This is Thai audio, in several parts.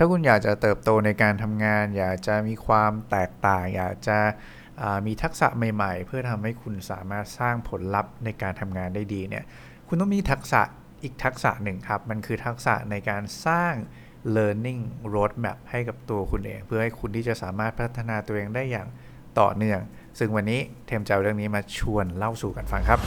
ถ้าคุณอยากจะเติบโตในการทำงาน อยากจะมีความแตกต่าง อยากจะมีทักษะใหม่ๆ เพื่อทำให้คุณสามารถสร้างผลลัพธ์ในการทำงานได้ดีเนี่ยคุณต้องมีทักษะอีกทักษะหนึ่งครับ มันคือทักษะในการสร้าง learning roadmap ให้กับตัวคุณเอง เพื่อให้คุณที่จะสามารถพัฒนาตัวเองได้อย่างต่อเนื่อง ซึ่งวันนี้เทมจะเอาเรื่องนี้มาชวนเล่าสู่กันฟังครับ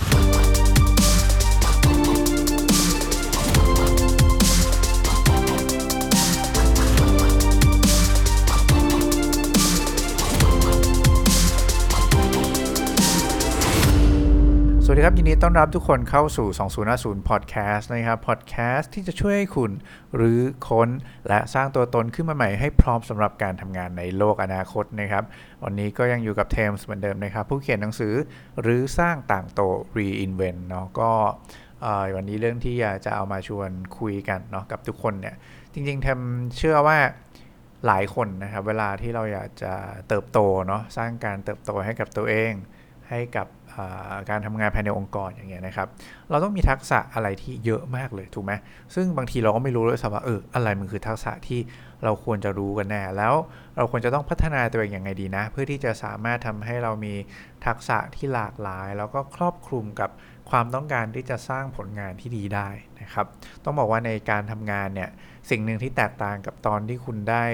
วัสดีครับ ยินดีต้อนรับทุกคนเข้าสู่ 2050 Podcast นะครับ Podcast ที่จะช่วยให้คุณหรือค้น และสร้างตัวตนขึ้นมาใหม่ให้พร้อมสำหรับการทำงานในโลกอนาคตนะครับ วันนี้ก็ยังอยู่กับเทมส์เหมือนเดิมนะครับ ผู้เขียนหนังสือหรือสร้างต่างโต Reinvent เนาะก็วันนี้เรื่องที่อยากจะเอามาชวนคุยกันเนาะกับทุกคนเนี่ยจริงๆเทมเชื่อว่าหลายคนนะครับเวลาที่เราอยากจะเติบโตเนาะสร้างการเติบโตให้กับตัวเอง ให้กับ การทำงานภายในองค์กรอย่างเงี้ยนะครับ เราต้องมีทักษะอะไรที่เยอะมากเลยถูกไหมซึ่งบางทีเราก็ไม่รู้เลยว่าเอออะไรมันคือทักษะที่เราควรจะรู้กันแน่แล้วเราควรจะต้องพัฒนาตัวเองอย่างไงดีนะ เพื่อที่จะสามารถทำให้เรามีทักษะที่หลากหลาย แล้วก็ครอบคลุมกับความต้องการที่จะสร้างผลงานที่ดีได้นะครับ ต้องบอกว่าในการทำงานเนี่ยสิ่งหนึ่งที่แตกต่างกับตอนที่คุณได้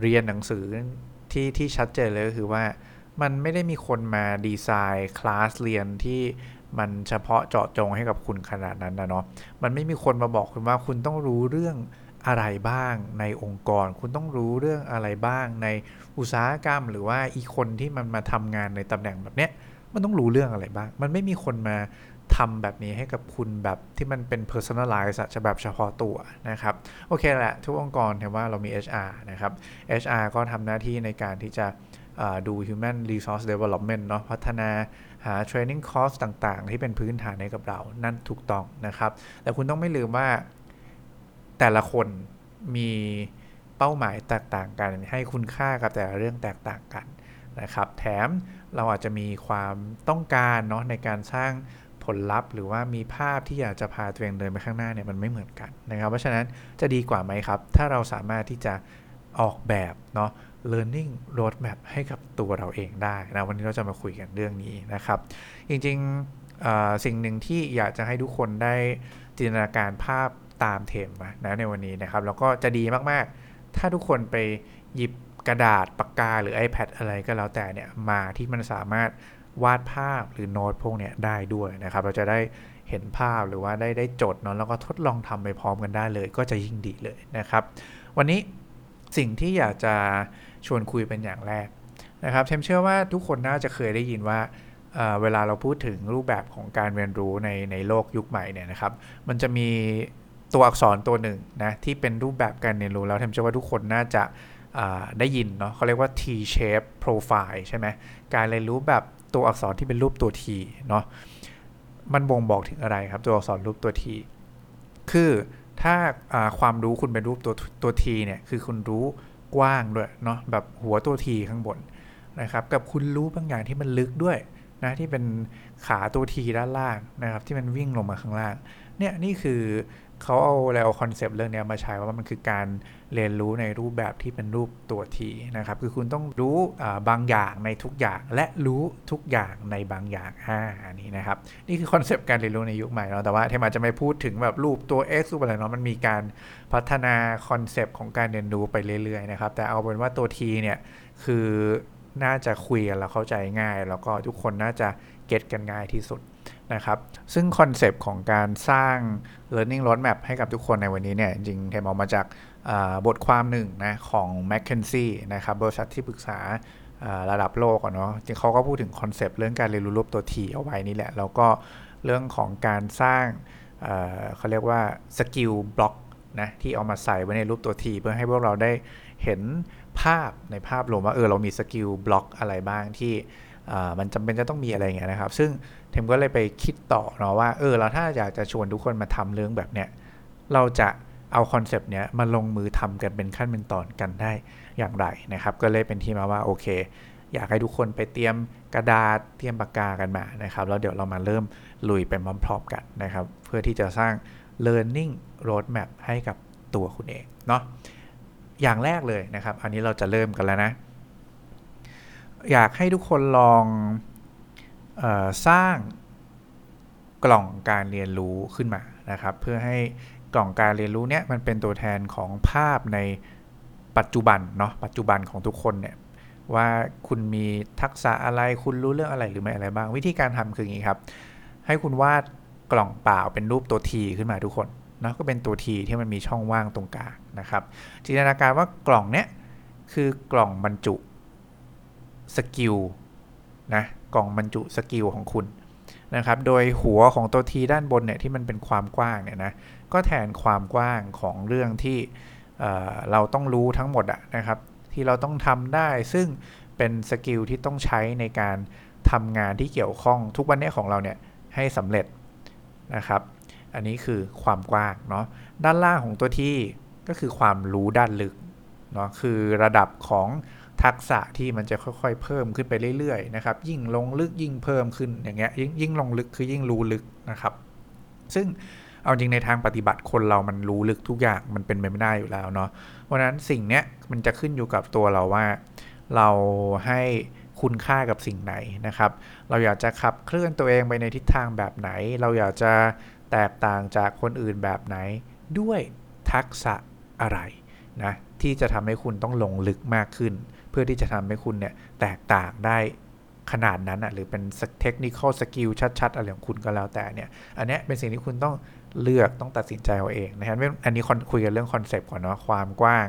เรียนหนังสือที่ที่ชัดเจนเลยก็คือว่า มันไม่ได้มีคนมาดีไซน์คลาสเรียนที่มันเฉพาะเจาะจงให้กับคุณขนาดนั้นนะเนาะ มันไม่มีคนมาบอกคุณว่าคุณต้องรู้เรื่องอะไรบ้างในองค์กร คุณต้องรู้เรื่องอะไรบ้างในอุตสาหกรรม หรือว่าอีคนที่มันมาทำงานในตำแหน่งแบบเนี้ย มันต้องรู้เรื่องอะไรบ้าง มันไม่มีคนมาทำแบบนี้ให้กับคุณแบบที่มันเป็น personalize จะแบบเฉพาะตัวนะครับ โอเคแหละ ทุกองค์กรเห็นว่าเรามี HR นะครับ HR ก็ทำหน้าที่ในการที่จะ ดู human resource development เนาะพัฒนาหา training course ต่างๆ ที่เป็นพื้นฐานให้กับเรา นั่นถูกต้องนะครับ แต่คุณต้องไม่ลืมว่าแต่ละคนมีเป้าหมายแตกต่างกัน ให้คุณค่ากับแต่ละเรื่องแตกต่างกันนะครับ แถมเราอาจจะมีความต้องการเนาะในการสร้างผลลัพธ์ หรือว่ามีภาพที่อยากจะพาตัวเองเดินไปข้างหน้าเนี่ยมันไม่เหมือนกันนะครับ เพราะฉะนั้นจะดีกว่าไหมครับ ถ้าเราสามารถที่จะออกแบบเนาะ learning roadmap ให้กับตัวเราเองได้นะวันนี้เราจะมาคุยกันเรื่องนี้นะครับ จริงๆสิ่งหนึ่งที่อยากจะให้ทุกคนได้จินตนาการภาพตามเทมนะในวันนี้นะครับ แล้วก็จะดีมากๆ ถ้าทุกคนไปหยิบกระดาษปากกาหรือ iPad อะไรก็แล้วแต่เนี่ยมาที่มันสามารถวาดภาพหรือโน้ตพวกเนี้ยได้ด้วยนะครับ เราจะได้เห็นภาพหรือว่าได้ได้จดเนาะแล้วก็ทดลองทำไปพร้อมกันได้เลย ก็จะยิ่งดีเลยนะครับ วันนี้สิ่งที่อยากจะ ชวนคุยเป็นอย่างแรกนะครับเทมเชื่อว่าทุกคนน่าจะเคยได้ยินว่าเเวลาเราพูดถึงรูปแบบของการเรียนรู้ในในโลกยุคใหม่เนี่ยนะครับ มันจะมีตัวอักษรตัวหนึ่งนะที่เป็นรูปแบบการเรียนรู้แล้วเทมเชื่อว่าทุกคนน่าจะได้ยินเนาะเขาเรียกว่า T shape profile ใช่ไหมการเรียนรู้แบบตัวอักษรที่เป็นรูปตัว T เนาะมันบ่งบอกถึงอะไรครับ ตัวอักษรรูปตัว T คือถ้าความรู้คุณเป็นรูปตัวตัว T เนี่ยคือคุณรู้ กว้างด้วยเนาะแบบหัวตัวทีข้างบนนะครับกับคุณรู้บางอย่างที่มันลึกด้วยนะที่เป็นขาตัว T ด้านล่างนะครับที่มันวิ่งลงมาข้างล่างเนี่ยนี่คือ เขาเอาแล้วคอนเซปต์เรื่องนี้มาใช้ว่ามันคือการเรียนรู้ในรูปแบบที่เป็นรูปตัว T นะครับ คือคุณต้องรู้บางอย่างในทุกอย่างและรู้ทุกอย่างในบางอย่างอ่าอันนี้นะครับ นี่คือคอนเซปต์การเรียนรู้ในยุคใหม่เนาะแต่ว่าเทมอาจจะไม่พูดถึงแบบรูปตัว X รูปอะไรเนาะมันมีการพัฒนาคอนเซปต์ของการเรียนรู้ไปเรื่อยๆนะครับแต่เอาเป็นว่าตัว T เนี่ยคือน่าจะคุยกันแล้วเข้าใจง่าย แล้วก็ทุกคนน่าจะ get กันง่ายที่สุด นะครับ ซึ่งคอนเซปต์ของการสร้าง learning roadmap ให้กับทุกคนในวันนี้เนี่ย จริงๆเทมออกมาจากบทความหนึ่งนะของ m c k เคนซี่นะครับบริษัทที่ปรึกษาระดับโลกเนาะจริงเขาก็พูดถึงคอนเซปต์เรื่องการเรียนรู้รูปตัว T เอาไว้นี่แหละ แล้วก็เรื่องของการสร้างเขาเรียกว่า skill blockนะที่เอามาใส่ไว้ในรูปตัว T เพื่อให้พวกเราได้เห็นภาพในภาพรวมว่าเออเรามี skill block อะไรบ้างที่มันจำเป็นจะต้องมีอะไรเงี้ยนะครับ ซึ่ง เทมก็เลยไปคิดต่อเนาะว่าเออเราถ้าอยากจะชวนทุกคนมาทำเรื่องแบบเนี้ยเราจะเอาคอนเซปต์เนี้ยมาลงมือทำกันเป็นขั้นเป็นตอนกันได้อย่างไรนะครับ ก็เลยเป็นที่มาว่าโอเค อยากให้ทุกคนไปเตรียมกระดาษเตรียมปากกากันมานะครับแล้วเดี๋ยวเรามาเริ่มลุยไปพร้อมๆกันนะครับ เพื่อที่จะสร้าง learning roadmap ให้กับตัวคุณเองเนาะอย่างแรกเลยนะครับ อันนี้เราจะเริ่มกันแล้วนะ อยากให้ทุกคนลอง สร้างกล่องการเรียนรู้ขึ้นมานะครับ เพื่อให้กล่องการเรียนรู้เนี้ยมันเป็นตัวแทนของภาพในปัจจุบันเนาะปัจจุบันของทุกคนเนี่ยว่าคุณมีทักษะอะไรคุณรู้เรื่องอะไรหรือไม่อะไรบ้าง วิธีการทำคืออย่างนี้ครับ ให้คุณวาดกล่องเปล่าเป็นรูปตัว T ขึ้นมาทุกคนนะก็เป็นตัว T ที่มันมีช่องว่างตรงกลางนะครับจินตนาการว่ากล่องเนี้ยคือกล่องบรรจุ skill นะ กล่องบรรจุ skill ของคุณนะครับ โดยหัวของตัว T ด้านบนเนี่ยที่มันเป็นความกว้างเนี่ยนะก็แทนความกว้างของเรื่องที่เเราต้องรู้ทั้งหมดอะนะครับ ที่เราต้องทำได้ซึ่งเป็นสกิลที่ต้องใช้ในการทำงานที่เกี่ยวข้องทุกวันนี้ของเราเนี่ยให้สำเร็จนะครับ อันนี้คือความกว้างเนาะด้านล่างของตัวที่ก็คือความรู้ด้านลึกเนาะคือระดับของ ทักษะที่มันจะค่อยๆ เพิ่มขึ้นไปเรื่อยๆนะครับยิ่งลงลึกยิ่งเพิ่มขึ้นอย่างเงี้ยยิ่งยิ่งลงลึกคือยิ่งรู้ลึกนะครับ ซึ่งเอาจริงในทางปฏิบัติคนเรามันรู้ลึกทุกอย่างมันเป็นไปไม่ได้อยู่แล้วเนาะเพราะนั้นสิ่งเนี้ยมันจะขึ้นอยู่กับตัวเราว่า เราให้คุณค่ากับสิ่งไหนนะครับ เราอยากจะขับเคลื่อนตัวเองไปในทิศทางแบบไหน เราอยากจะแตกต่างจากคนอื่นแบบไหน ด้วยทักษะอะไรนะที่จะทำให้คุณต้องลงลึกมากขึ้น เพื่อที่จะทำให้คุณเนี่ยแตกต่างได้ขนาดนั้นอะหรือเป็น technical skill ชัดๆอะไรของคุณก็แล้วแต่เนี่ย อันนี้เป็นสิ่งที่คุณต้องเลือกต้องตัดสินใจเอาเองนะครับอันนี้คุยกันเรื่องคอนเซปต์ก่อนเนาะความกว้าง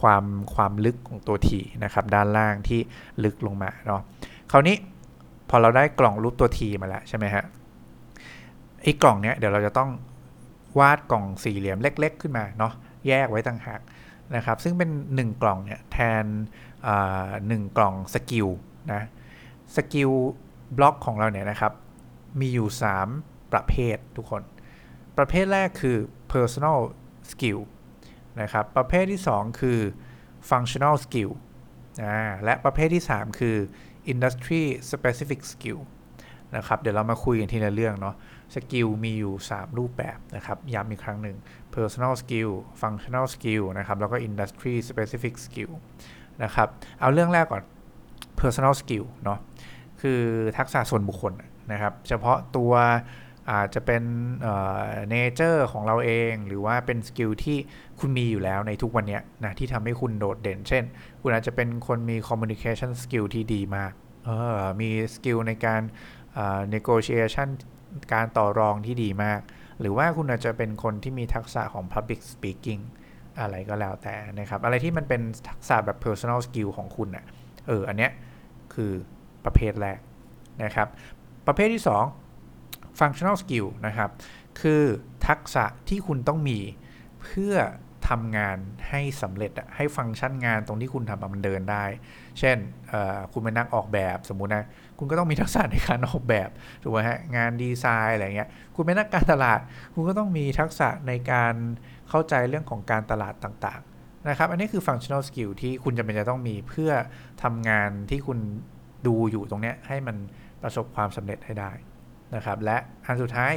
ความความลึกของตัว T นะครับด้านล่างที่ลึกลงมาเนาะคราวนี้พอเราได้กล่องรูปตัว T มาแล้วใช่ไหมฮะไอ้กล่องเนี้ยเดี๋ยวเราจะต้องวาดกล่องสี่เหลี่ยมเล็ก ๆ ขึ้นมาเนาะแยกไว้ต่างหากนะครับ ซึ่งเป็น 1 กล่องเนี่ยแทน หนึ่งกล่อง skill นะ skill block ของเราเนี่ยนะครับ มีอยู่ 3 ประเภททุกคน ประเภทแรกคือ personal skill นะครับ ประเภทที่ 2 คือ functional skill และประเภทที่ 3 คือ industry specific skill นะครับ เดี๋ยวเรามาคุยกันทีละเรื่องเนาะ skill มีอยู่ 3 รูปแบบนะครับ ย้ำอีกครั้งหนึ่ง personal skill functional skill นะครับ แล้วก็ industry specific skill นะครับ เอาเรื่องแรกก่อน personal skill เนาะคือทักษะส่วนบุคคลนะครับ เฉพาะตัวอาจจะเป็น nature ของเราเอง หรือว่าเป็น skill ที่คุณมีอยู่แล้วในทุกวันนี้นะที่ทำให้คุณโดดเด่น เช่น คุณอาจจะเป็นคนมี communication skill ที่ดีมากออมี skill ในการ negotiation การต่อรองที่ดีมาก หรือว่าคุณอาจจะเป็นคนที่มีทักษะของ public speaking อะไรก็แล้วแต่นะครับ อะไรที่มันเป็นทักษะแบบ personal skill ของคุณอะ่ะเอออันเนี้ยคือประเภทแรกนะครับ ประเภทที่ 2 functional skill นะครับ คือทักษะที่คุณต้องมีเพื่อทำงานให้สำเร็จให้ฟังก์ชันงานตรงที่คุณทำมันเดินได้ เช่นคุณเป็นนักออกแบบสมมุตินะคุณก็ต้องมีทักษะในการออกแบบถูกไหมฮะงานดีไซน์อะไรเงี้ยคุณเป็นนักการตลาด คุณก็ต้องมีทักษะในการ เข้าใจเรื่องของการตลาดต่างๆนะครับ อันนี้คือ functional skill ที่คุณจะเป็นจะต้องมีเพื่อทำงานที่คุณดูอยู่ตรงนี้ให้มันประสบความสำเร็จให้ได้นะครับ และอันสุดท้าย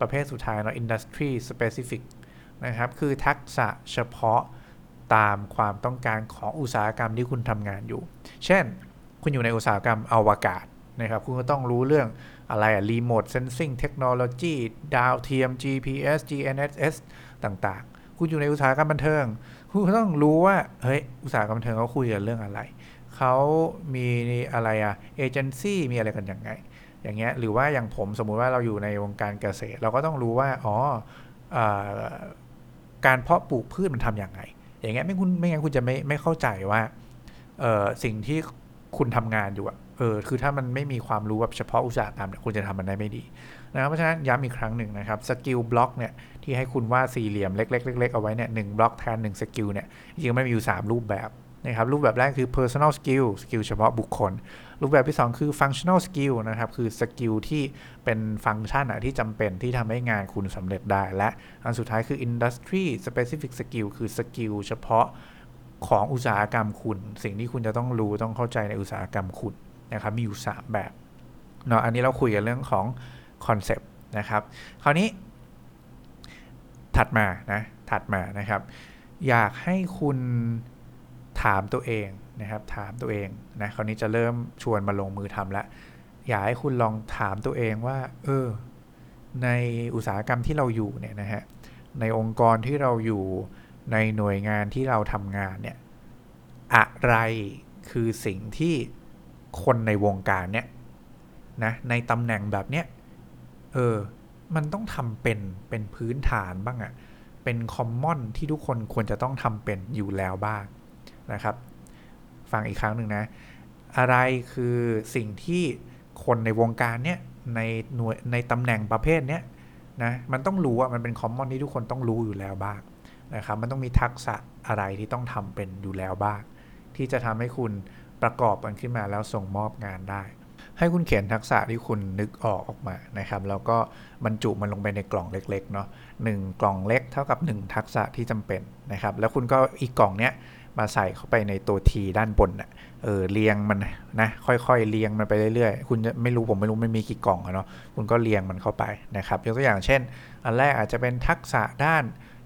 ประเภทสุดท้ายเนาะ industry specific นะครับ คือทักษะเฉพาะตามความต้องการของอุตสาหกรรมที่คุณทำงานอยู่ เช่น คุณอยู่ในอุตสาหกรรมอวกาศนะครับ คุณก็ต้องรู้เรื่องอะไรอะ remote sensing technology ดาวเทียม GPS GNSS ต่างๆ คุณอยู่ในอุตสาหกรรมบันเทิง คุณต้องรู้ว่า เฮ้ย อุตสาหกรรมบันเทิงเขาคุยกันเรื่องอะไร เขามีอะไรอะเอเจนซี่มีอะไรกันยังไง อย่างเงี้ย หรือว่าอย่างผมสมมุติว่าเราอยู่ในวงการเกษตร เราก็ต้องรู้ว่า อ๋ออการเพาะปลูกพืชมันทำอย่างไง อย่างเงี้ย ไม่คุณไม่งั้นคุณจะไม่ไม่เข้าใจว่าสิ่งที่คุณทำงานอยู่อะเออ คือถ้ามันไม่มีความรู้แบบเฉพาะอุตสาหกรรมเนี่ยคุณจะทำมันได้ไม่ดี นะครับเพราะฉะนั้นย้ำอีกครั้งหนึ่งนะครับ skill block เนี่ยที่ให้คุณวาดสี่เหลี่ยมเล็กๆๆเอาไว้เนี่ยหนึ่งบล็อกแทนหนึ่ง skill เนี่ยจริงๆมันมีอยู่ 3 รูปแบบนะครับรูปแบบแรกคือ personal skill skill เฉพาะบุคคล รูปแบบที่ 2 คือ functional skill นะครับ คือ skill ที่เป็นฟังก์ชันที่จำเป็นที่ทำให้งานคุณสำเร็จได้ และอันสุดท้ายคือ industry specific skill คือ skill เฉพาะของอุตสาหกรรมคุณ สิ่งที่คุณจะต้องรู้ต้องเข้าใจในอุตสาหกรรมคุณนะครับมีอยู่ 3 แบบเนาะอันนี้เราคุยกันเรื่องของ คอนเซปต์นะครับ คราวนี้ถัดมานะถัดมานะครับ อยากให้คุณถามตัวเองนะครับ ถามตัวเองนะคราวนี้จะเริ่มชวนมาลงมือทำแล้วอยากให้คุณลองถามตัวเองว่า เออ ในอุตสาหกรรมที่เราอยู่เนี่ยนะฮะในองค์กรที่เราอยู่ในหน่วยงานที่เราทำงานเนี่ยอะไรคือสิ่งที่คนในวงการเนี่ยนะในตำแหน่งแบบเนี้ย เออ มันต้องทำเป็นเป็นพื้นฐานบ้างอะเป็นคอมมอนที่ทุกคนควรจะต้องทำเป็นอยู่แล้วบ้างนะครับ ฟังอีกครั้งหนึ่งนะ อะไรคือสิ่งที่คนในวงการเนี้ยในหน่วยในตำแหน่งประเภทเนี้ยนะมันต้องรู้ว่ามันเป็นคอมมอนที่ทุกคนต้องรู้อยู่แล้วบ้างนะครับมันต้องมีทักษะอะไรที่ต้องทำเป็นอยู่แล้วบ้าง ที่จะทำให้คุณประกอบมันขึ้นมาแล้วส่งมอบงานได้ ให้คุณเขียนทักษะที่คุณนึกออกออกมานะครับ แล้วก็บรรจุมันลงไปในกล่องเล็กๆเนาะหนึ่งกล่องเล็กเท่ากับ 1 ทักษะที่จำเป็นนะครับ แล้วคุณก็อีกกล่องเนี้ยมาใส่เข้าไปในตัวทีด้านบนน่ะเออเรียงมันนะค่อยๆเรียงมันไปเรื่อยๆ คุณจะไม่รู้ผมไม่รู้ไมันมีกี่กล่องเนาะคุณก็เรียงมันเข้าไปนะครับยกตัวอย่างเช่น อันแรกอาจจะเป็นทักษะด้าน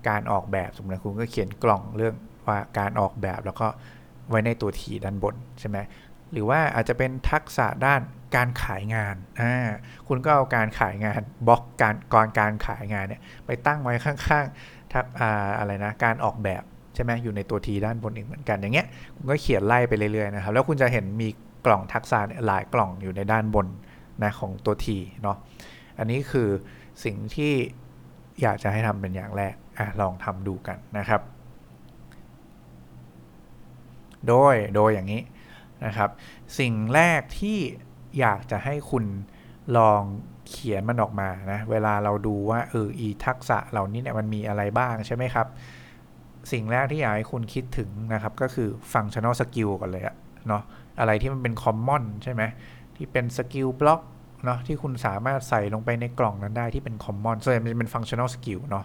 การออกแบบสมมติคุณก็เขียนกล่องเรื่องว่าการออกแบบแล้วก็ไว้ในตัวทีด้านบนใช่ไหม หรือว่าอาจจะเป็นทักษะด้านการขายงานอ่าคุณก็เอาการขายงานบล็อกการก่อนการขายงานเนี่ยไปตั้งไว้ข้างๆทักอ่าอะไรนะการออกแบบใช่ไหมอยู่ในตัวทีด้านบนอีกเหมือนกันอย่างเงี้ยคุณก็เขียนไล่ไปเรื่อยๆนะครับแล้วคุณจะเห็นมีกล่องทักษะหลายกล่องอยู่ในด้านบนนะของตัวทีเนาะอันนี้คือสิ่งที่อยากจะให้ทำเป็นอย่างแรกอะลองทำดูกันนะครับ โดยโดยอย่างนี้ นะครับ สิ่งแรกที่อยากจะให้คุณลองเขียนมันออกมานะเวลาเราดูว่าเอออีทักษะเหล่านี้เนี่ยมันมีอะไรบ้างใช่ไหมครับ สิ่งแรกที่อยากให้คุณคิดถึงนะครับ ก็คือ functional skill ก่อนเลยอะเนาะอะไรที่มันเป็น common ใช่ไหมที่เป็น skill block เนาะที่คุณสามารถใส่ลงไปในกล่องนั้นได้ที่เป็น common ส่วนใหญ่มันจะเป็น functional skill เนาะ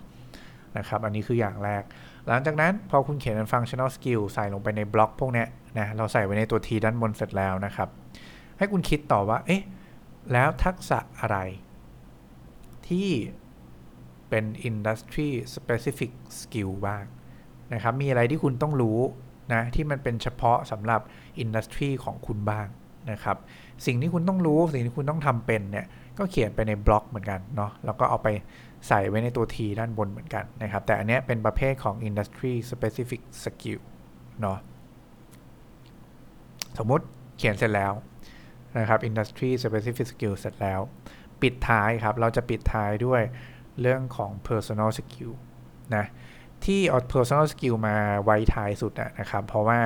นะครับ อันนี้คืออย่างแรก หลังจากนั้นพอคุณเขียนเป็น functional skill ใส่ลงไปในบล็อกพวกนี้ นะเราใส่ไว้ในตัว T ด้านบนเสร็จแล้วนะครับ ให้คุณคิดต่อว่าเอ๊ะแล้วทักษะอะไร ที่เป็น industry specific skill บ้างนะครับ มีอะไรที่คุณต้องรู้นะที่มันเป็นเฉพาะสำหรับอินดัสทรีของคุณบ้างนะครับ สิ่งที่คุณต้องรู้สิ่งที่คุณต้องทำเป็นเนี่ยก็เขียนไปในบล็อกเหมือนกันเนาะแล้วก็เอาไปใส่ไว้ในตัว T ด้านบนเหมือนกันนะครับ แต่อันนี้เป็นประเภทของ industry specific skill เนาะ สมมติเขียนเสร็จแล้วนะครับ industry specific skill เสร็จแล้ว ปิดท้ายครับ เราจะปิดท้ายด้วยเรื่องของ personal skill นะที่เอา personal skill มาไว้ท้ายสุดนะครับ เพราะว่า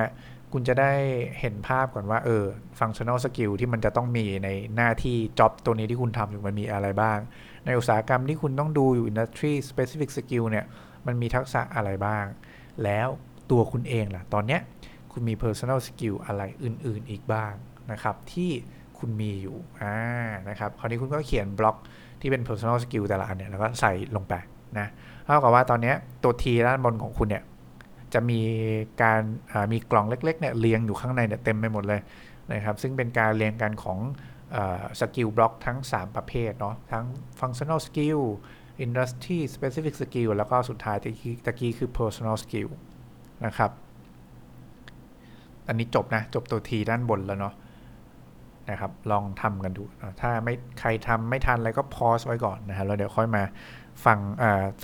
คุณจะได้เห็นภาพก่อนว่า เออ functional skill ที่มันจะต้องมีในหน้าที่ job ตัวนี้ที่คุณทำอยู่มันมีอะไรบ้าง ในอุตสาหกรรมที่คุณต้องดูอยู่ industry specific skill เนี่ย มันมีทักษะอะไรบ้าง แล้วตัวคุณเองล่ะ ตอนเนี้ย คุณมี personal skill อะไรอื่นๆอีกบ้างนะครับ ที่คุณมีอยู่อ่านะครับคราวนี้คุณก็เขียนบล็อกที่เป็น personal skill แต่ละอันเนี่ยแล้วก็ใส่ลงไปนะเท่ากับว่าตอนนี้ตัว T ด้านบนของคุณเนี่ยจะมีการมีกล่องเล็กๆเนี่ยเรียงอยู่ข้างในเนี่ยเต็มไปหมดเลยนะครับซึ่งเป็นการเรียงกันของ skill block ทั้ง 3 ประเภทเนาะทั้ง functional skill industry specific skill แล้วก็สุดท้ายตะกี้ตะกี้คือ personal skill นะครับ อันนี้จบนะ จบตัว T ด้านบนแล้วเนาะนะครับ ลองทำกันดู ถ้าไม่ใครทำไม่ทันอะไรก็ pause ไว้ก่อนนะครับแล้วเดี๋ยวค่อยมาฟัง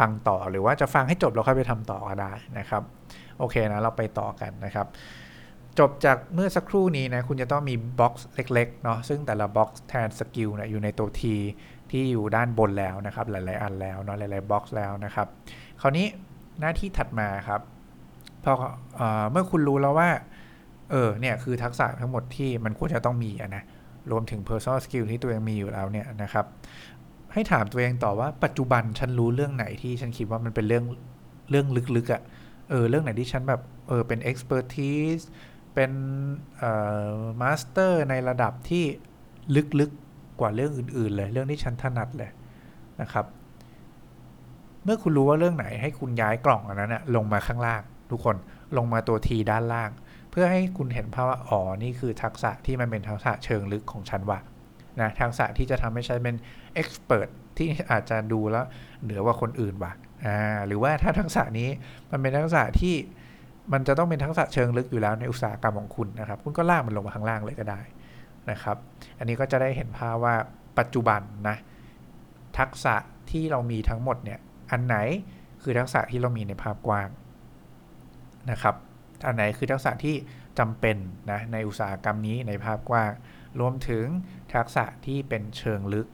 ฟังต่อหรือว่าจะฟังให้จบแล้วค่อยไปทำต่อก็ได้นะครับ โอเคนะ เราไปต่อกันนะครับจบจากเมื่อสักครู่นี้นะคุณจะต้องมี box เล็กๆเนาะซึ่งแต่ละ box แทน skill เนี่ยอยู่ในตัว T ที่อยู่ด้านบนแล้วนะครับ หลายๆอันแล้วเนาะหลายๆ box แล้วนะครับ คราวนี้หน้าที่ถัดมาครับพอเอเมื่อคุณรู้แล้วว่า เออเนี่ยคือทักษะทั้งหมดที่มันควรจะต้องมีนะรวมถึง personal skill ที่ตัวเองมีอยู่แล้วเนี่ยนะครับ ให้ถามตัวเองต่อว่าปัจจุบันฉันรู้เรื่องไหนที่ฉันคิดว่ามันเป็นเรื่องเรื่องลึกๆอะ่ะเออเรื่องไหนที่ฉันแบบเออเป็น expertise เป็นเอ่อ master ในระดับที่ลึกๆกว่าเรื่องอื่น ๆ เลย เรื่องที่ฉันถนัดเลยนะครับ เมื่อคุณรู้ว่าเรื่องไหนให้คุณย้ายกล่องอันนั้นนะลงมาข้างล่าง ทุกคนลงมาตัวทีด้านล่าง พื่อให้คุณเห็นภาพว่าอ๋อนี่คือทักษะที่มันเป็นทักษะเชิงลึกของฉันว่านะทักษะที่จะทำให้ฉันเป็นเอ็กซ์เพรสที่อาจจะดูแล้วเหนือกว่าคนอื่นว่ะอ่าหรือว่าถ้าทักษะนี้มันเป็นทักษะที่มันจะต้องเป็นทักษะเชิงลึกอยู่แล้วในอุตสาหกรรมของคุณนะครับ คุณก็ลากมันลงมาข้างล่างเลยก็ได้นะครับ อันนี้ก็จะได้เห็นภาพว่าปัจจุบันนะทักษะที่เรามีทั้งหมดเนี่ยอันไหนคือทักษะที่เรามีในภาพกว้างนะครับ อันไหนคือทักษะที่จำเป็นนะในอุตสาหกรรมนี้ในภาพกว้างรวมถึงทักษะที่เป็นเชิงลึก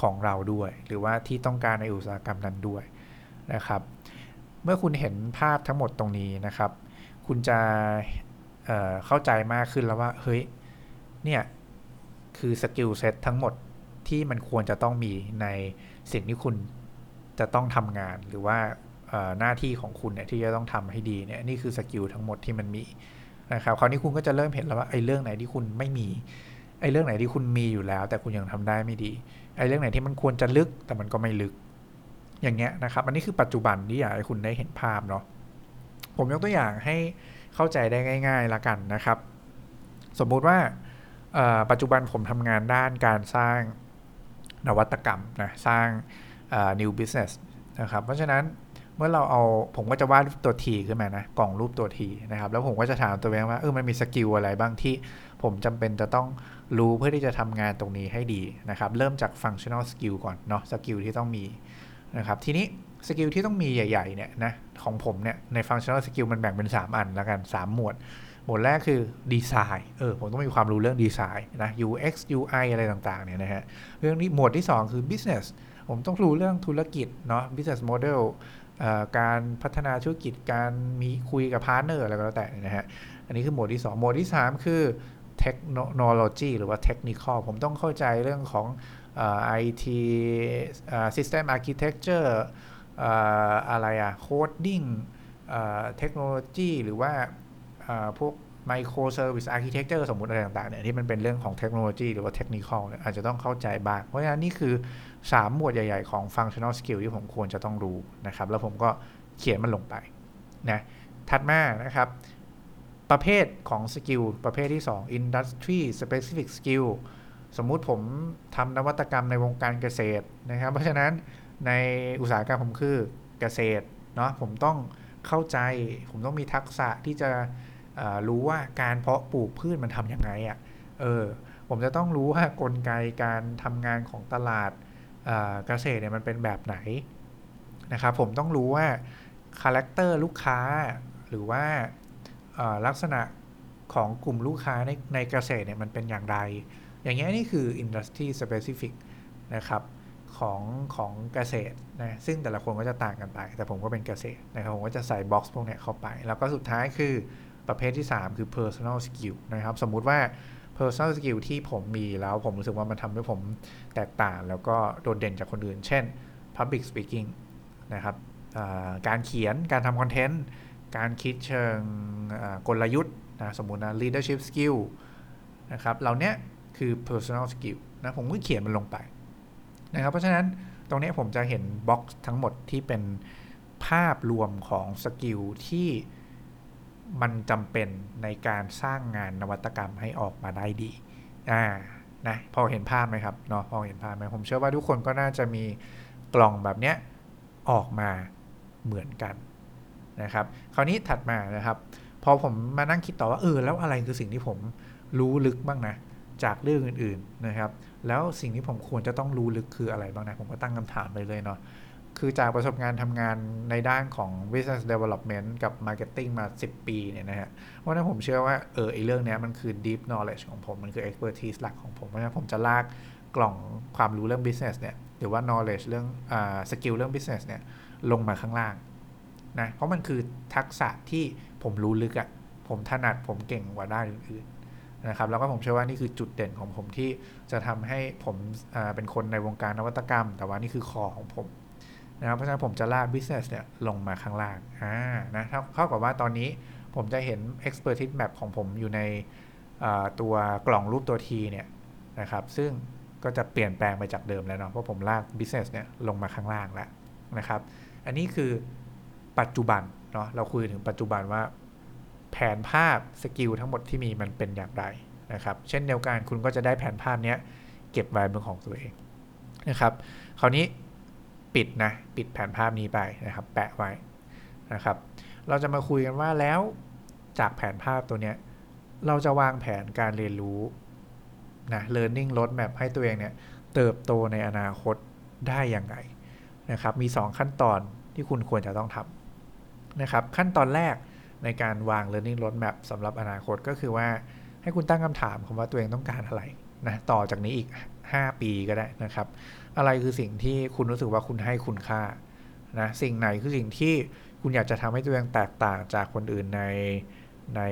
ของเราด้วย หรือว่าที่ต้องการในอุตสาหกรรมนั้นด้วยนะครับ เมื่อคุณเห็นภาพทั้งหมดตรงนี้นะครับ คุณจะเข้าใจมากขึ้นแล้วว่าเฮ้ยเนี่ยคือ skill set ทั้งหมดที่มันควรจะต้องมีในสิ่งที่คุณจะต้องทำงานหรือว่า หน้าที่ของคุณเนี่ยที่จะต้องทำให้ดีเนี่ยนี่คือ skill ทั้งหมดที่มันมีนะครับคราวนี้คุณก็จะเริ่มเห็นแล้วว่าไอ้เรื่องไหนที่คุณไม่มีไอ้เรื่องไหนที่คุณมีอยู่แล้ว แต่คุณยังทำได้ไม่ดีไอ้เรื่องไหนที่มันควรจะลึกแต่มันก็ไม่ลึก อย่างเงี้ยนะครับ อันนี้คือปัจจุบันที่อยากให้คุณได้เห็นภาพเนาะผมยกตัวอย่างให้เข้าใจได้ง่าย ๆละกันนะครับ สมมุติว่าปัจจุบันผมทำงานด้านการสร้างนวัตกรรมนะสร้าง new business นะครับเพราะฉะนั้น เมื่อเราเอาผมก็จะวาดรูปตัวทีขึ้นมานะกล่องรูปตัวทีนะครับ แล้วผมก็จะถามตัวเองว่าเออมันมีสกิลอะไรบ้างที่ผมจำเป็นจะต้องรู้เพื่อที่จะทำงานตรงนี้ให้ดีนะครับ เริ่มจาก functional skill ก่อนเนาะ skill ที่ต้องมีนะครับ ทีนี้ skill ที่ต้องมีใหญ่ๆเนี่ยนะของผมเนี่ยใน functional skill มันแบ่งเป็น 3 อันแล้วกัน 3 หมวด หมวดแรกคือดีไซน์เออผมต้องมีความรู้เรื่องดีไซน์นะ UX UI อะไรต่างๆเนี่ยนะฮะเรื่องนี้หมวดที่ 2 คือ business ผมต้องรู้เรื่องธุรกิจเนาะ business model การพัฒนาธุรกิจการมีคุยกับ partner อะไรก็แล้วแต่นะฮะ อันนี้คือหมวดที่ 2 หมวดที่ 3 คือเทคโนโลยีหรือว่าเทคนิคผมต้องเข้าใจเรื่องของ IT system architecture อะไรอะ coding เทคโนโลยีหรือว่าพวก microservice architecture สมมติอะไรต่างๆเนี่ยที่มันเป็นเรื่องของเทคโนโลยีหรือว่าเทคนิคเนี่ยอาจจะต้องเข้าใจบ้าง เพราะฉะนั้นนี่คือ 3 หมวดใหญ่ ๆ ของ functional skill ที่ผมควรจะต้องรู้นะครับ แล้วผมก็เขียนมันลงไปนะถัดมานะครับ ประเภทของสกิลประเภทที่ 2 industry specific skill สมมุติผมทำนวัตกรรมในวงการเกษตรนะครับ เพราะฉะนั้นในอุตสาหกรรมผมคือเกษตรเนาะผมต้องเข้าใจ ผมต้องมีทักษะที่จะ รู้ว่าการเพาะปลูกพืชมันทำยังไงอะ่ะเออผมจะต้องรู้ว่ากลไกการทำงานของตลาดเกษตรเนี่ยมันเป็นแบบไหนนะครับผมต้องรู้ว่า character ลูกค้าหรือว่าลักษณะของกลุ่มลูกค้าในในเกษตรเนี่ยมันเป็นอย่างไร อย่างเงี้ยนี่คือ industry specific นะครับของของเกษตรนะซึ่งแต่ละคนก็จะต่างกันไป แต่ผมก็เป็นเกษตรนะครับผมก็จะใส่ box พวกนี้เข้าไป แล้วก็สุดท้ายคือ ประเภทที่ 3 คือ personal skill นะครับ สมมุติว่า personal skill ที่ผมมีแล้วผมรู้สึกว่ามันทำให้ผมแตกต่าง แล้วก็โดดเด่นจากคนอื่น เช่น public speaking นะครับการเขียนการทำ content การคิดเชิงกลยุทธ์นะสมมุตินะ leadership skill นะครับเหล่านี้คือ personal skill นะผมก็เขียนมันลงไปนะครับ เพราะฉะนั้นตรงนี้ผมจะเห็น box ทั้งหมดที่เป็นภาพรวมของ skill ที่ มันจำเป็นในการสร้างงานนวัตกรรมให้ออกมาได้ดีอ่านะพอเห็นภาพไหมครับเนาะพอเห็นภาพไหมผมเชื่อว่าทุกคนก็น่าจะมีกล่องแบบเนี้ยออกมาเหมือนกันนะครับ คราวนี้ถัดมานะครับ พอผมมานั่งคิดต่อว่าเออแล้วอะไรคือสิ่งที่ผมรู้ลึกบ้างนะจากเรื่องอื่นๆนะครับ แล้วสิ่งที่ผมควรจะต้องรู้ลึกคืออะไรบ้างนะผมก็ตั้งคำถามไปเลยเนาะ คือจากประสบการณ์ทำงานในด้านของ business development กับ marketing มา 10 ปีเนี่ยนะฮะเพราะนั้นผมเชื่อว่าเออไอเรื่องนี้มันคือ deep knowledge ของผม มันคือ expertise หลักของผมเพราะฉะนั้นผมจะลากกล่องความรู้เรื่อง business เนี่ยหรือว่า knowledge เรื่องอ่า skill เรื่อง business เนี่ยลงมาข้างล่างนะเพราะมันคือทักษะที่ผมรู้ลึกอะ่ะผมถนัดผมเก่งกว่าด้านอื่นๆนะครับแล้วก็ผมเชื่อว่านี่คือจุดเด่นของผมที่จะทำให้ผมเป็นคนในวงการนวัตกรรม แต่ว่านี่คือคอของผม นะครับเพราะฉะนั้นผมจะลาก business เนี่ยลงมาข้างล่างอ่านะเท่ากับว่าตอนนี้ผมจะเห็น expertise map ของผมอยู่ในตัวกล่องรูปตัว T เนี่ยนะครับซึ่งก็จะเปลี่ยนแปลงไปจากเดิมแล้วเนาะเพราะผมลาก business เนี่ยลงมาข้างล่างแล้วนะครับ อันนี้คือปัจจุบันเนาะเราคุยถึงปัจจุบันว่าแผนภาพสกิลทั้งหมดที่มีมันเป็นอย่างไรนะครับเช่นเดียวกันคุณก็จะได้แผนภาพนี้เก็บไว้เป็นของตัวเองนะครับคราวนี้ ปิดนะ ปิดแผนภาพนี้ไปนะครับ แปะไว้นะครับ เราจะมาคุยกันว่าแล้วจากแผนภาพตัวเนี้ย เราจะวางแผนการเรียนรู้นะ learning roadmap ให้ตัวเองเนี่ย เติบโตในอนาคตได้ยังไงนะครับ มี 2 ขั้นตอนที่คุณควรจะต้องทำนะครับ ขั้นตอนแรกในการวาง learning roadmap สำหรับอนาคตก็คือว่าให้คุณตั้งคำถามคำว่าตัวเองต้องการอะไรนะต่อจากนี้อีก 5 ปีก็ได้นะครับ อะไรคือสิ่งที่คุณรู้สึกว่าคุณให้คุณค่านะสิ่งไหนคือสิ่งที่คุณอยากจะทำให้ตัวเองแตกต่างจากคนอื่นในใน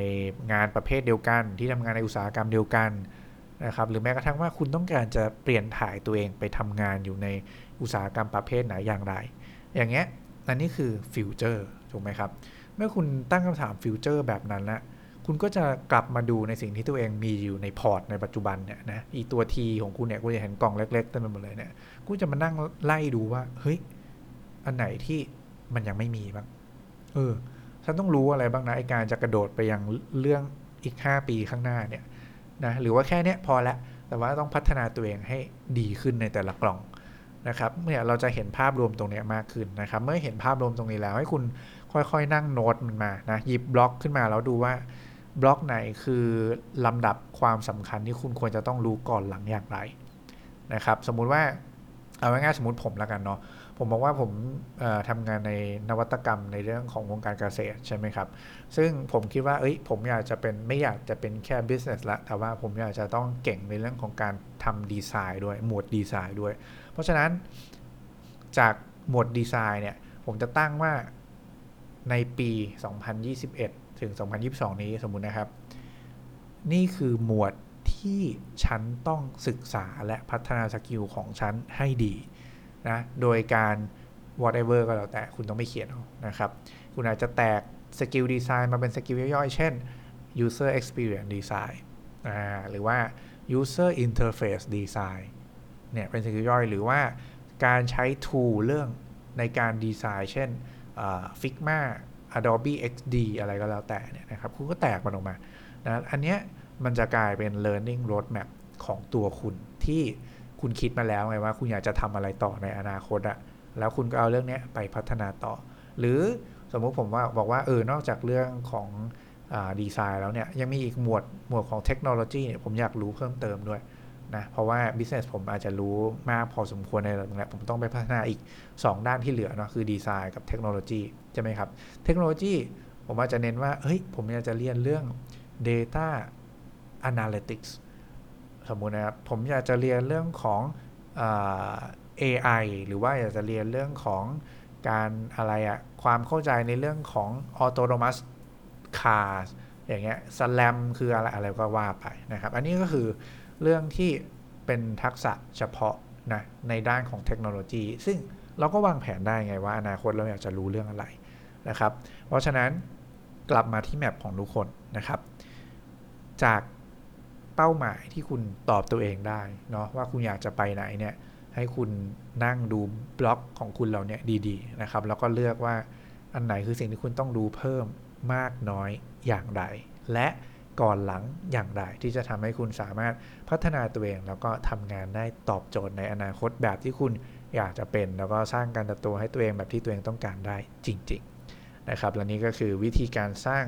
งานประเภทเดียวกัน ที่ทำงานในอุตสาหกรรมเดียวกันนะครับหรือแม้กระทั่งว่าคุณต้องการจะเปลี่ยนถ่ายตัวเองไปทำงานอยู่ในอุตสาหกรรมประเภทไหนอย่างไร อย่างเงี้ยอันนี้คือ future ถูกไหมครับ เมื่อคุณตั้งคำถาม future แบบนั้นแล้วคุณก็จะกลับมาดูในสิ่งที่ตัวเองมีอยู่ในพอร์ตในปัจจุบันเนี่ยนะอีตัวทีของคุณเนี่ยคุณจะเห็นกล่องเล็กๆเต็มไปหมดเลยเนี่ย คุณจะมานั่งไล่ดูว่า เฮ้ย อันไหนที่มันยังไม่มีบ้าง เออ ฉันต้องรู้อะไรบ้างนะไอการจะกระโดดไปยังเรื่องอีก 5 ปีข้างหน้าเนี่ยนะหรือว่าแค่เนี้ยพอละ แต่ว่าต้องพัฒนาตัวเองให้ดีขึ้นในแต่ละกล่องนะครับเนี่ยเราจะเห็นภาพรวมตรงนี้มากขึ้นนะครับ เมื่อเห็นภาพรวมตรงนี้แล้ว ให้คุณค่อยๆ นั่งโน้ตมันมานะหยิบบล็อกขึ้นมาแล้วดูว่าบล็อกไหนคือลำดับความสำคัญที่คุณควรจะต้องรู้ก่อนหลังอย่างไรนะครับ สมมุติว่า เอาง่ายๆสมมติผมแล้วกันเนาะผมบอกว่าผมทำงานในนวัตกรรมในเรื่องของวงการเกษตรใช่ไหมครับ ซึ่งผมคิดว่าเอ้ยผมอยากจะเป็นไม่อยากจะเป็นแค่ business ละ แต่ว่าผมอยากจะต้องเก่งในเรื่องของการทำดีไซน์ด้วยหมวดดีไซน์ด้วย เพราะฉะนั้นจากหมวดดีไซน์เนี่ย ผมจะตั้งว่าในปี 2021 ถึง 2022 นี้สมมุตินะครับ นี่คือหมวด ที่ฉันต้องศึกษาและพัฒนา skill ของฉันให้ดีนะโดยการ whatever ก็แล้วแต่คุณต้องไม่เขียนนะครับ คุณอาจจะแตก skill design มาเป็น skill ย่อยๆ เช่น user experience design หรือว่า user interface design เนี่ยเป็นสกิลย่อยหรือว่าการใช้ tool เรื่องในการดีไซน์ เช่น Figma Adobe XD อะไรก็แล้วแต่เนี่ยนะครับ คุณก็แตกมันออกมานะอันเนี้ย มันจะกลายเป็น learning roadmap ของตัวคุณที่คุณคิดมาแล้วไงว่าคุณอยากจะทำอะไรต่อในอนาคตอะแล้วคุณก็เอาเรื่องนี้ไปพัฒนาต่อ หรือสมมุติผมว่าบอกว่าเออนอกจากเรื่องของดีไซน์แล้วเนี่ยยังมีอีกหมวดหมวดของเทคโนโลยีเนี่ยผมอยากรู้เพิ่มเติมด้วยนะเพราะว่า business ผมอาจจะรู้มากพอสมควรในระดับนี้ผมต้องไปพัฒนาอีก 2 ด้านที่เหลือเนาะคือดีไซน์กับเทคโนโลยีใช่ไหมครับ เทคโนโลยีผมอาจจะเน้นว่าเฮ้ยผมอยากจะเรียนเรื่อง data analytics สมมุตินะครับ ผมอยากจะเรียนเรื่องของ AI หรือว่าอยากจะเรียนเรื่องของการอะไรอะความเข้าใจในเรื่องของ autonomous cars อย่างเงี้ย slam คืออะไรอะไรก็ว่าไปนะครับ อันนี้ก็คือเรื่องที่เป็นทักษะเฉพาะนะในด้านของเทคโนโลยี ซึ่งเราก็วางแผนได้ไงว่าอนาคตเราอยากจะรู้เรื่องอะไรนะครับ เพราะฉะนั้นกลับมาที่แมปของทุกคนนะครับ จาก เป้าหมายที่คุณตอบตัวเองได้เนาะว่าคุณอยากจะไปไหนเนี่ยให้คุณนั่งดูบล็อกของคุณเราเนี่ยดีๆนะครับแล้วก็เลือกว่าอันไหนคือสิ่งที่คุณต้องดูเพิ่มมากน้อยอย่างไร และก่อนหลังอย่างไรที่จะทำให้คุณสามารถพัฒนาตัวเองแล้วก็ทำงานได้ตอบโจทย์ในอนาคตแบบที่คุณอยากจะเป็น แล้วก็สร้างการเติบโตให้ตัวเองแบบที่ตัวเองต้องการได้จริง ๆ นะครับ และนี่ก็คือวิธีการสร้าง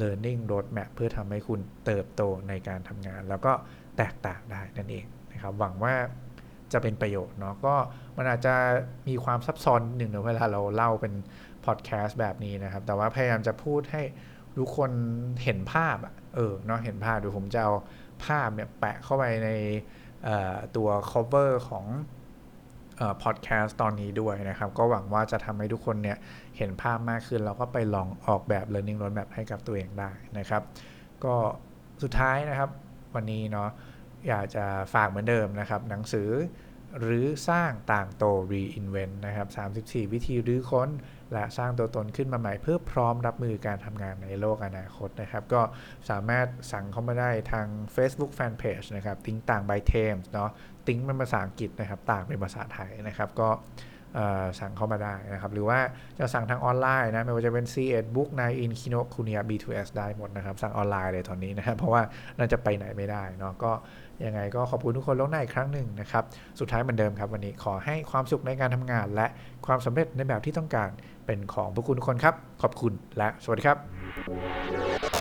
learning roadmap เพื่อทำให้คุณเติบโตในการทำงาน แล้วก็แตกต่างได้นั่นเองนะครับหวังว่าจะเป็นประโยชน์เนาะก็มันอาจจะมีความซับซ้อนหนึ่งเวลาเราเล่าเป็นพอดแคสต์แบบนี้นะครับ แต่ว่าพยายามจะพูดให้ทุกคนเห็นภาพอะเออเนาะเห็นภาพเดี๋ยวผมจะเอาภาพเนี่ยแปะเข้าไปในตัว cover ของ พอดแคสต์ตอนนี้ด้วยนะครับ ก็หวังว่าจะทำให้ทุกคนเนี่ยเห็นภาพมากขึ้น แล้วก็ไปลองออกแบบ learning roadmap ให้กับตัวเองได้นะครับ ก็สุดท้ายนะครับ วันนี้เนาะอยากจะฝากเหมือนเดิมนะครับ หนังสือ หรือสร้างต่างโต reinvent นะครับ 34 วิธีรื้อค้น และสร้างตัวตนขึ้นมาใหม่เพื่อพร้อมรับมือการทำงานในโลกอนาคตนะครับ ก็สามารถสั่งเข้ามาได้ทาง Facebook Fanpage นะครับ ติ้งต่าง by Thames เนาะติ้งเป็นภาษาอังกฤษนะครับ ต่างเป็นภาษาไทยนะครับ ก็สั่งเข้ามาได้นะครับ หรือว่าจะสั่งทางออนไลน์นะ ไม่ว่าจะเป็น C8 Book 9 in Kino Kunia B2S ได้หมดนะครับ สั่งออนไลน์เลยตอนนี้นะครับ เพราะว่าน่าจะไปไหนไม่ได้เนาะก็ ยังไงก็ขอบคุณทุกคนล่วงหน้าอีกครั้งหนึ่งนะครับ สุดท้ายเหมือนเดิมครับ วันนี้ขอให้ความสุขในการทำงาน และความสำเร็จในแบบที่ต้องการเป็นของพวกคุณทุกคนครับ ขอบคุณและสวัสดีครับ